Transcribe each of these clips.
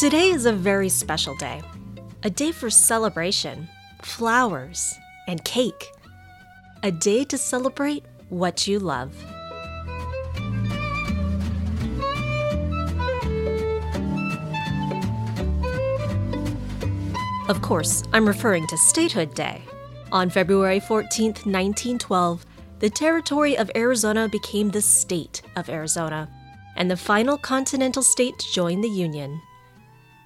Today is a very special day. A day for celebration, flowers, and cake. A day to celebrate what you love. Of course, I'm referring to Statehood Day. On February 14, 1912, the territory of Arizona became the state of Arizona, and the final continental state to join the Union.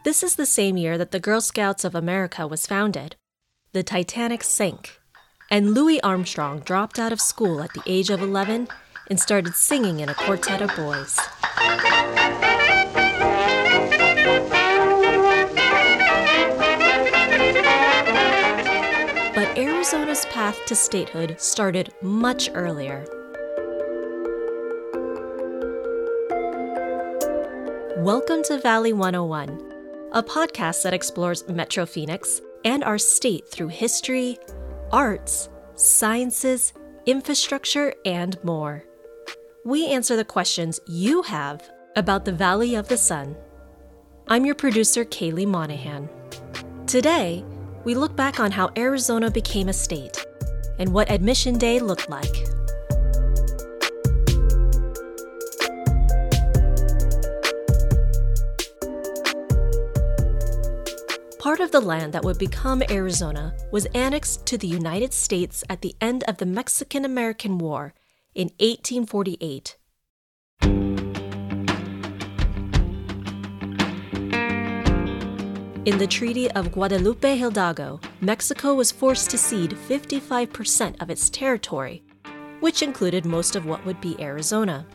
This is the same year that the Girl Scouts of America was founded. The Titanic sank, and Louis Armstrong dropped out of school at the age of 11 and started singing in a quartet of boys. But Arizona's path to statehood started much earlier. Welcome to Valley 101, a podcast that explores Metro Phoenix and our state through history, arts, sciences, infrastructure, and more. We answer the questions you have about the Valley of the Sun. I'm your producer, Kaylee Monahan. Today, we look back on how Arizona became a state and what Admission Day looked like. Of the land that would become Arizona was annexed to the United States at the end of the Mexican American War in 1848. In the Treaty of Guadalupe Hidalgo, Mexico was forced to cede 55% of its territory, which included most of what would be Arizona.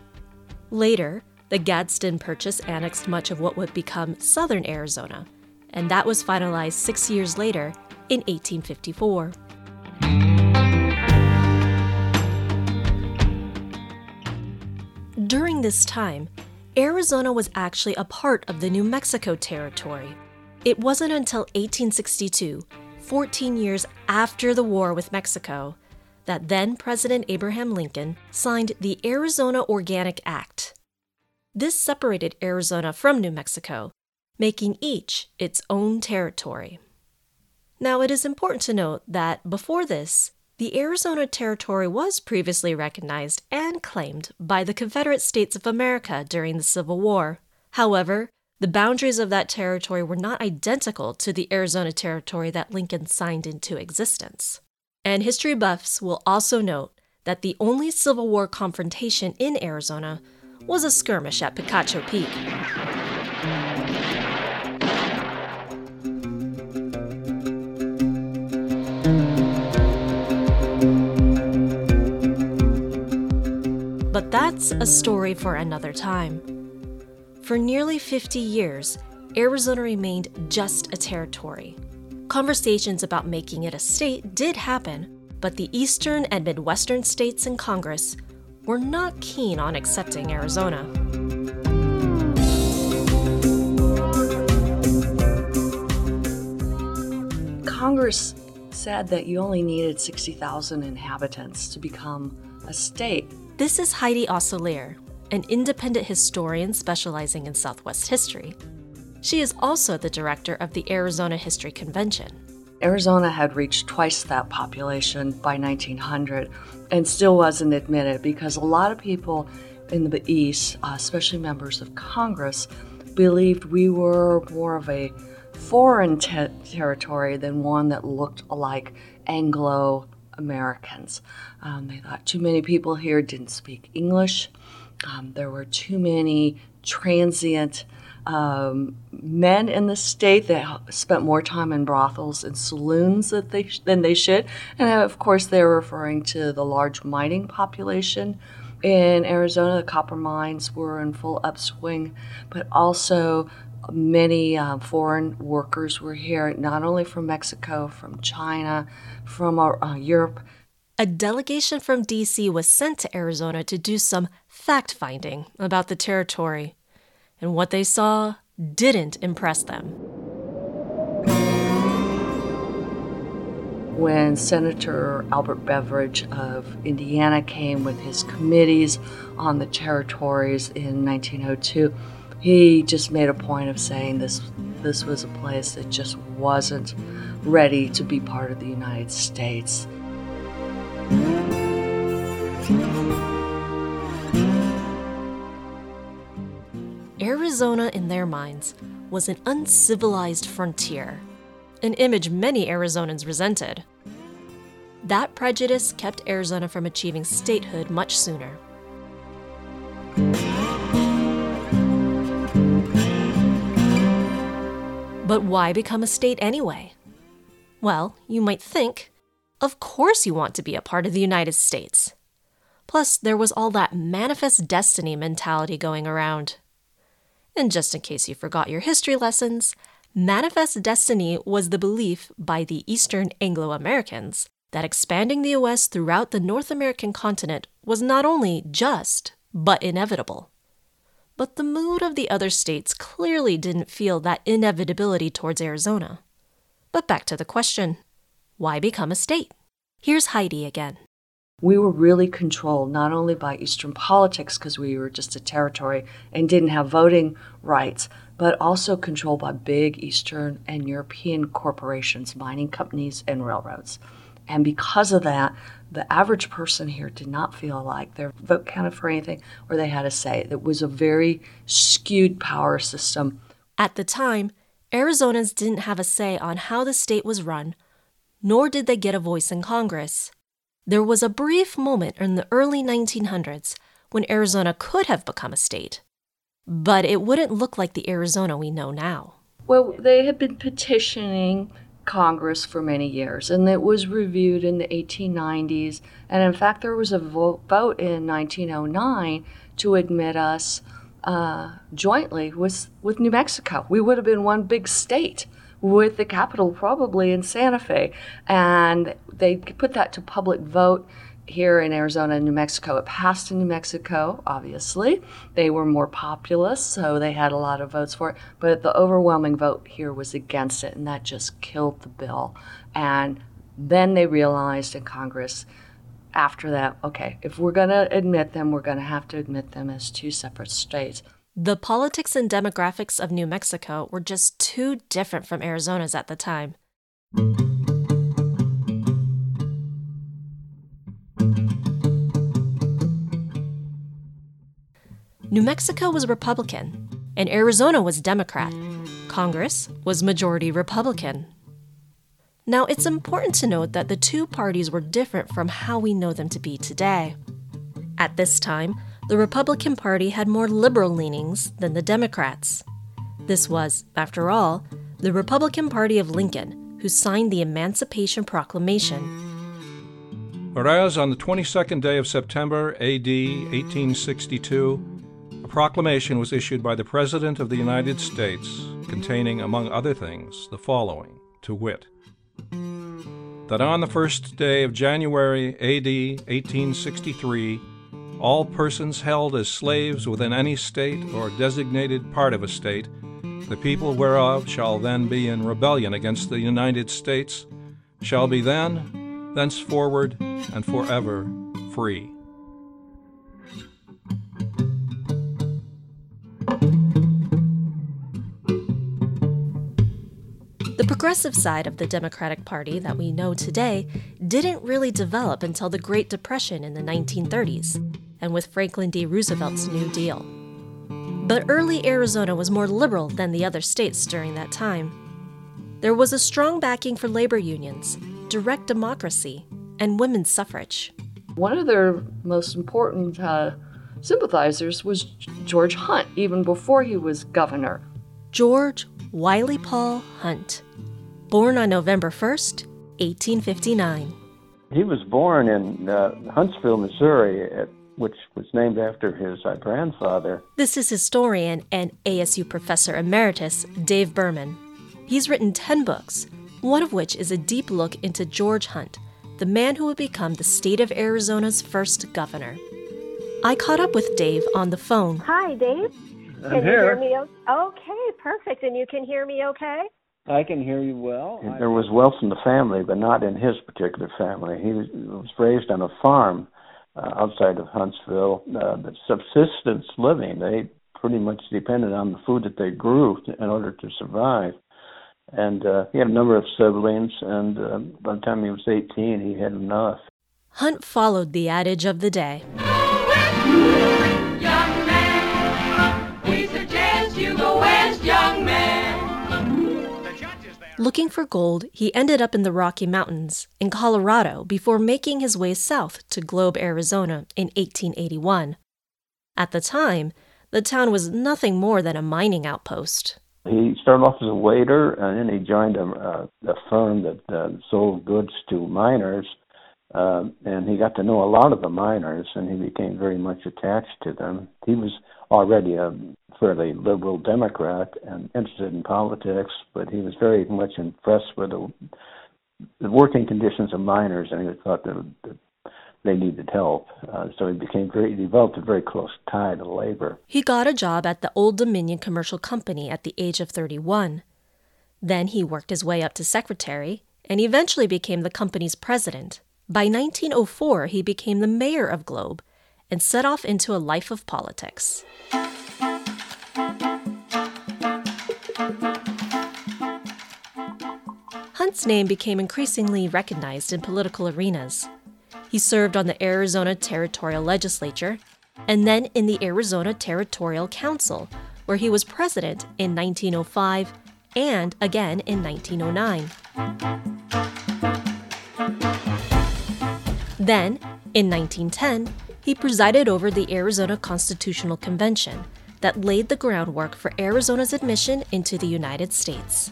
Later, the Gadsden Purchase annexed much of what would become southern Arizona, and that was finalized six years later in 1854. During this time, Arizona was actually a part of the New Mexico Territory. It wasn't until 1862, 14 years after the war with Mexico, that then President Abraham Lincoln signed the Arizona Organic Act. This separated Arizona from New Mexico, making each its own territory. Now, it is important to note that before this, the Arizona Territory was previously recognized and claimed by the Confederate States of America during the Civil War. However, the boundaries of that territory were not identical to the Arizona Territory that Lincoln signed into existence. And history buffs will also note that the only Civil War confrontation in Arizona was a skirmish at Picacho Peak. But that's a story for another time. For nearly 50 years, Arizona remained just a territory. Conversations about making it a state did happen, but the eastern and midwestern states in Congress were not keen on accepting Arizona. Congress said that you only needed 60,000 inhabitants to become a state. This is Heidi Osselaer, an independent historian specializing in Southwest history. She is also the director of the Arizona History Convention. Arizona had reached twice that population by 1900 and still wasn't admitted because a lot of people in the East, uh, especially members of Congress, believed we were more of a foreign te- territory than one that looked like Anglo Americans. Um, they thought too many people here didn't speak English. Um, there were too many transient um, men in the state that spent more time in brothels and saloons that they than they should, and of course they're referring to the large mining population in Arizona. The copper mines were in full upswing, but also many uh, foreign workers were here, not only from Mexico, from China, from uh, Europe. A delegation from DC was sent to Arizona to do some fact finding about the territory, and what they saw didn't impress them. When Senator Albert Beveridge of Indiana came with his committees on the territories in 1902, he just made a point of saying this this was a place that just wasn't ready to be part of the United States. Arizona, in their minds, was an uncivilized frontier, an image many Arizonans resented. That prejudice kept Arizona from achieving statehood much sooner. But why become a state anyway? Well, you might think, of course you want to be a part of the United States. Plus, there was all that manifest destiny mentality going around. And just in case you forgot your history lessons, manifest destiny was the belief by the Eastern Anglo Americans that expanding the US throughout the North American continent was not only just, but inevitable. But the mood of the other states clearly didn't feel that inevitability towards Arizona. But back to the question why become a state? Here's Heidi again. We were really controlled not only by Eastern politics because we were just a territory and didn't have voting rights, but also controlled by big Eastern and European corporations, mining companies, and railroads. And because of that, the average person here did not feel like their vote counted for anything or they had a say. It was a very skewed power system. At the time, Arizonans didn't have a say on how the state was run, nor did they get a voice in Congress. There was a brief moment in the early 1900s when Arizona could have become a state, but it wouldn't look like the Arizona we know now. Well, they had been petitioning Congress for many years, and it was reviewed in the 1890s. And in fact, there was a vote, vote in 1909 to admit us uh, jointly with, with New Mexico. We would have been one big state with the capital probably in Santa Fe. And they put that to public vote here in Arizona and New Mexico. It passed in New Mexico, obviously. They were more populous, so they had a lot of votes for it. But the overwhelming vote here was against it, and that just killed the bill. And then they realized in Congress after that, okay, if we're going to admit them, we're going to have to admit them as two separate states. The politics and demographics of New Mexico were just too different from Arizona's at the time. New Mexico was Republican, and Arizona was Democrat. Congress was majority Republican. Now, it's important to note that the two parties were different from how we know them to be today. At this time, the Republican Party had more liberal leanings than the Democrats. This was, after all, the Republican Party of Lincoln, who signed the Emancipation Proclamation. Whereas on the 22nd day of September, AD 1862, proclamation was issued by the President of the United States containing, among other things, the following to wit, that on the first day of January AD 1863, all persons held as slaves within any state or designated part of a state, the people whereof shall then be in rebellion against the United States, shall be then, thenceforward, and forever free. Progressive side of the Democratic Party that we know today didn't really develop until the Great Depression in the 1930s, and with Franklin D. Roosevelt's New Deal. But early Arizona was more liberal than the other states during that time. There was a strong backing for labor unions, direct democracy, and women's suffrage. One of their most important uh, sympathizers was George Hunt, even before he was governor. George Wylie Paul Hunt born on November 1st, 1859. He was born in uh, Huntsville, Missouri, at, which was named after his uh, grandfather. This is historian and ASU professor emeritus Dave Berman. He's written 10 books, one of which is a deep look into George Hunt, the man who would become the state of Arizona's first governor. I caught up with Dave on the phone. Hi, Dave. I'm can here. you hear me? Okay, perfect. And you can hear me okay? I can hear you well. There was wealth in the family, but not in his particular family. He was raised on a farm uh, outside of Huntsville, uh, but subsistence living. They pretty much depended on the food that they grew in order to survive. And uh, he had a number of siblings, and uh, by the time he was 18, he had enough. Hunt followed the adage of the day. Looking for gold, he ended up in the Rocky Mountains in Colorado before making his way south to Globe, Arizona in 1881. At the time, the town was nothing more than a mining outpost. He started off as a waiter, and then he joined a, a, firm that uh, sold goods to miners. Uh, and he got to know a lot of the miners, and he became very much attached to them. He was already a fairly liberal Democrat and interested in politics, but he was very much impressed with the, the working conditions of miners, and he thought that, that they needed help. Uh, so he became very, he developed a very close tie to labor. He got a job at the Old Dominion Commercial Company at the age of 31. Then he worked his way up to secretary and eventually became the company's president. By 1904, he became the mayor of Globe and set off into a life of politics. Hunt's name became increasingly recognized in political arenas. He served on the Arizona Territorial Legislature and then in the Arizona Territorial Council, where he was president in 1905 and again in 1909. Then, in 1910, he presided over the Arizona Constitutional Convention that laid the groundwork for Arizona's admission into the United States.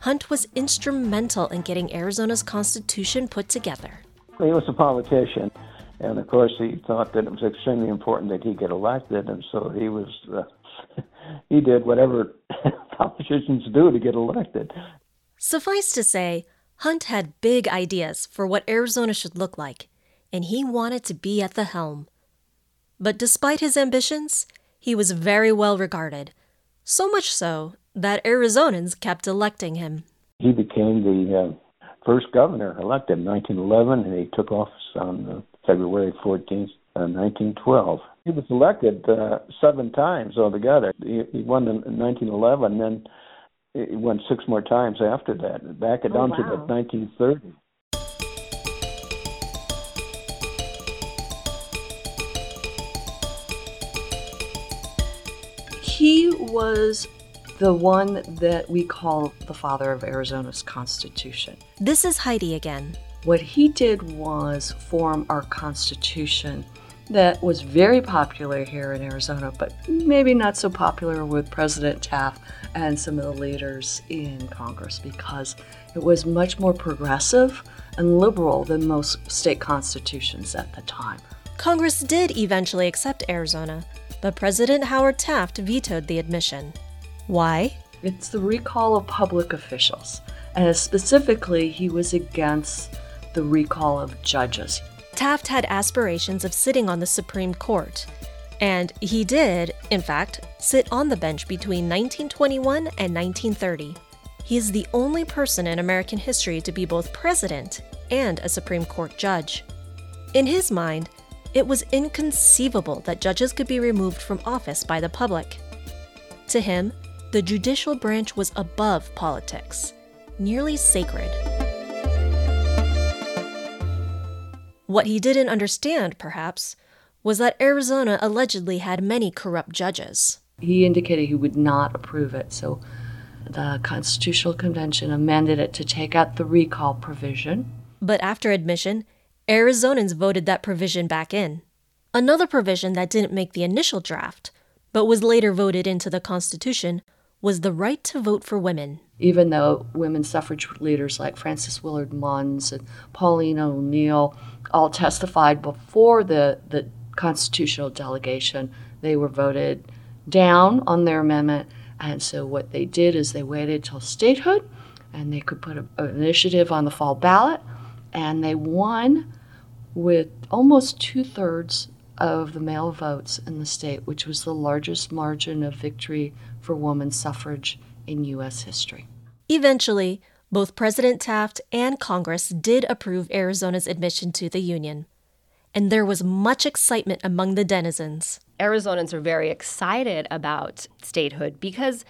Hunt was instrumental in getting Arizona's Constitution put together. He was a politician, and of course, he thought that it was extremely important that he get elected, and so he was. Uh, he did whatever politicians do to get elected. Suffice to say, Hunt had big ideas for what Arizona should look like, and he wanted to be at the helm. But despite his ambitions, he was very well regarded, so much so that Arizonans kept electing him. He became the uh, first governor elected in 1911, and he took office on uh, February 14th, uh, 1912. He was elected uh, seven times altogether. He, he won in 1911, then he won six more times after that, back it Oh, down to wow. the 1930s. Was the one that we call the father of Arizona's Constitution. This is Heidi again. What he did was form our Constitution that was very popular here in Arizona, but maybe not so popular with President Taft and some of the leaders in Congress because it was much more progressive and liberal than most state constitutions at the time. Congress did eventually accept Arizona, but President Howard Taft vetoed the admission. Why? It's the recall of public officials, and specifically, he was against the recall of judges. Taft had aspirations of sitting on the Supreme Court, and he did, in fact, sit on the bench between 1921 and 1930. He is the only person in American history to be both president and a Supreme Court judge. In his mind, it was inconceivable that judges could be removed from office by the public. To him, the judicial branch was above politics, nearly sacred. What he didn't understand, perhaps, was that Arizona allegedly had many corrupt judges. He indicated he would not approve it, so the Constitutional Convention amended it to take out the recall provision. But after admission, Arizonans voted that provision back in. Another provision that didn't make the initial draft, but was later voted into the Constitution, was the right to vote for women. Even though women suffrage leaders like Frances Willard Munds and Pauline O'Neill all testified before the, the constitutional delegation, they were voted down on their amendment. And so what they did is they waited till statehood and they could put a, an initiative on the fall ballot and they won with almost two thirds of the male votes in the state, which was the largest margin of victory for woman suffrage in U.S. history. Eventually, both President Taft and Congress did approve Arizona's admission to the Union. and there was much excitement among the denizens. Arizonans are very excited about statehood because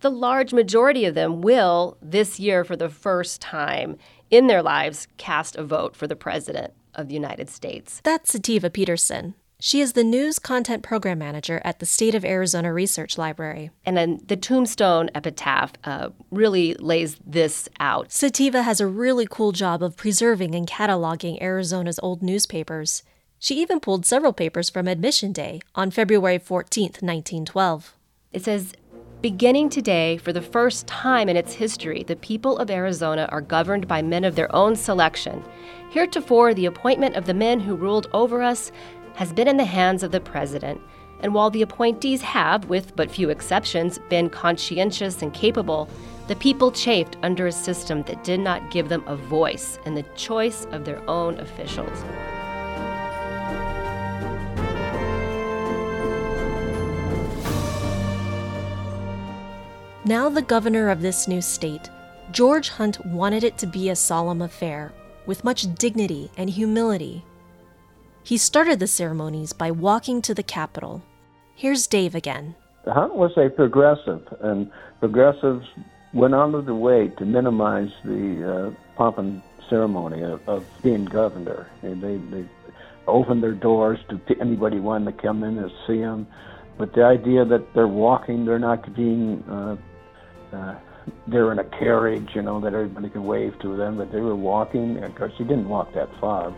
the large majority of them will, this year for the first time in their lives, cast a vote for the President of the United States. That's Sativa Peterson. She is the News Content Program Manager at the State of Arizona Research Library. And then the tombstone epitaph uh, really lays this out. Sativa has a really cool job of preserving and cataloging Arizona's old newspapers. She even pulled several papers from Admission Day on February 14, 1912. It says, Beginning today, for the first time in its history, the people of Arizona are governed by men of their own selection. Heretofore, the appointment of the men who ruled over us has been in the hands of the president. And while the appointees have, with but few exceptions, been conscientious and capable, the people chafed under a system that did not give them a voice in the choice of their own officials. Now, the governor of this new state, George Hunt wanted it to be a solemn affair, with much dignity and humility. He started the ceremonies by walking to the Capitol. Here's Dave again. Hunt was a progressive, and progressives went out of the way to minimize the uh, pomp and ceremony of, of being governor. And they, they opened their doors to anybody wanting to come in and see him. But the idea that they're walking, they're not being uh, uh, they're in a carriage, you know, that everybody can wave to them, but they were walking. Of course, he didn't walk that far.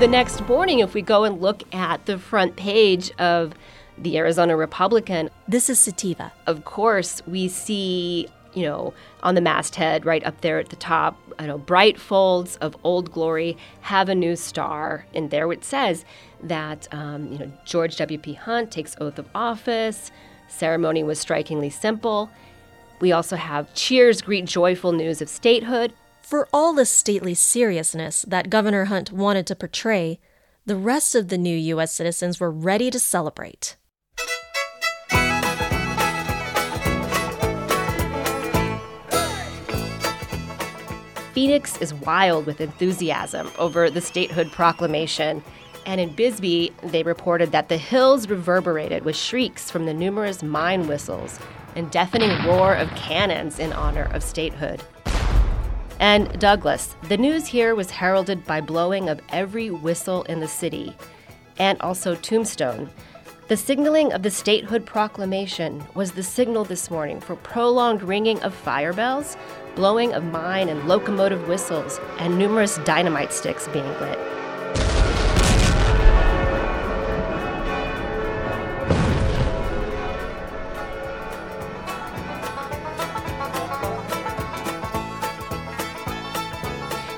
The next morning, if we go and look at the front page of the Arizona Republican, this is Sativa. Of course, we see you know, on the masthead right up there at the top, you know, bright folds of Old Glory have a new star. And there it says that, um, you know, George W.P. Hunt takes oath of office. Ceremony was strikingly simple. We also have cheers greet joyful news of statehood. For all the stately seriousness that Governor Hunt wanted to portray, the rest of the new U.S. citizens were ready to celebrate. Phoenix is wild with enthusiasm over the statehood proclamation. And in Bisbee, they reported that the hills reverberated with shrieks from the numerous mine whistles and deafening roar of cannons in honor of statehood. And Douglas, the news here was heralded by blowing of every whistle in the city, and also Tombstone. The signaling of the statehood proclamation was the signal this morning for prolonged ringing of fire bells blowing of mine and locomotive whistles, and numerous dynamite sticks being lit.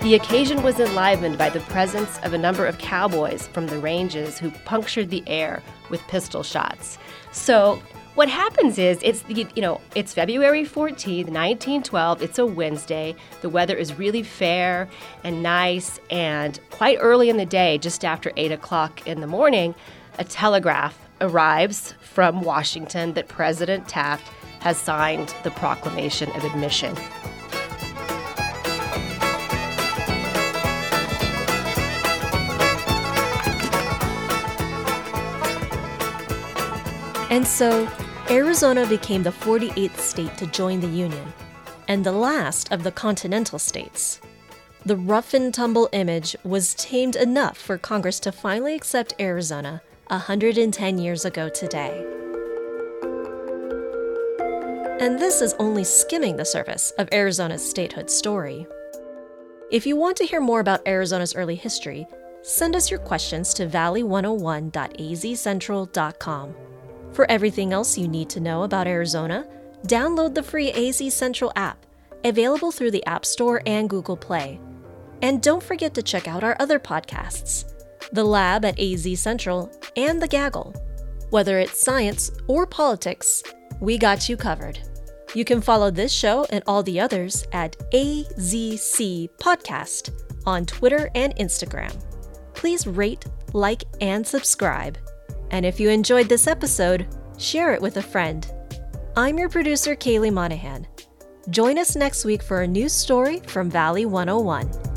The occasion was enlivened by the presence of a number of cowboys from the ranges who punctured the air with pistol shots. So, what happens is it's the you know it's February 14th, 1912. It's a Wednesday. The weather is really fair and nice, and quite early in the day, just after eight o'clock in the morning, a telegraph arrives from Washington that President Taft has signed the Proclamation of Admission. And so, Arizona became the 48th state to join the Union, and the last of the continental states. The rough and tumble image was tamed enough for Congress to finally accept Arizona 110 years ago today. And this is only skimming the surface of Arizona's statehood story. If you want to hear more about Arizona's early history, send us your questions to valley101.azcentral.com. For everything else you need to know about Arizona, download the free AZ Central app, available through the App Store and Google Play. And don't forget to check out our other podcasts The Lab at AZ Central and The Gaggle. Whether it's science or politics, we got you covered. You can follow this show and all the others at AZC Podcast on Twitter and Instagram. Please rate, like, and subscribe. And if you enjoyed this episode, share it with a friend. I'm your producer, Kaylee Monahan. Join us next week for a new story from Valley 101.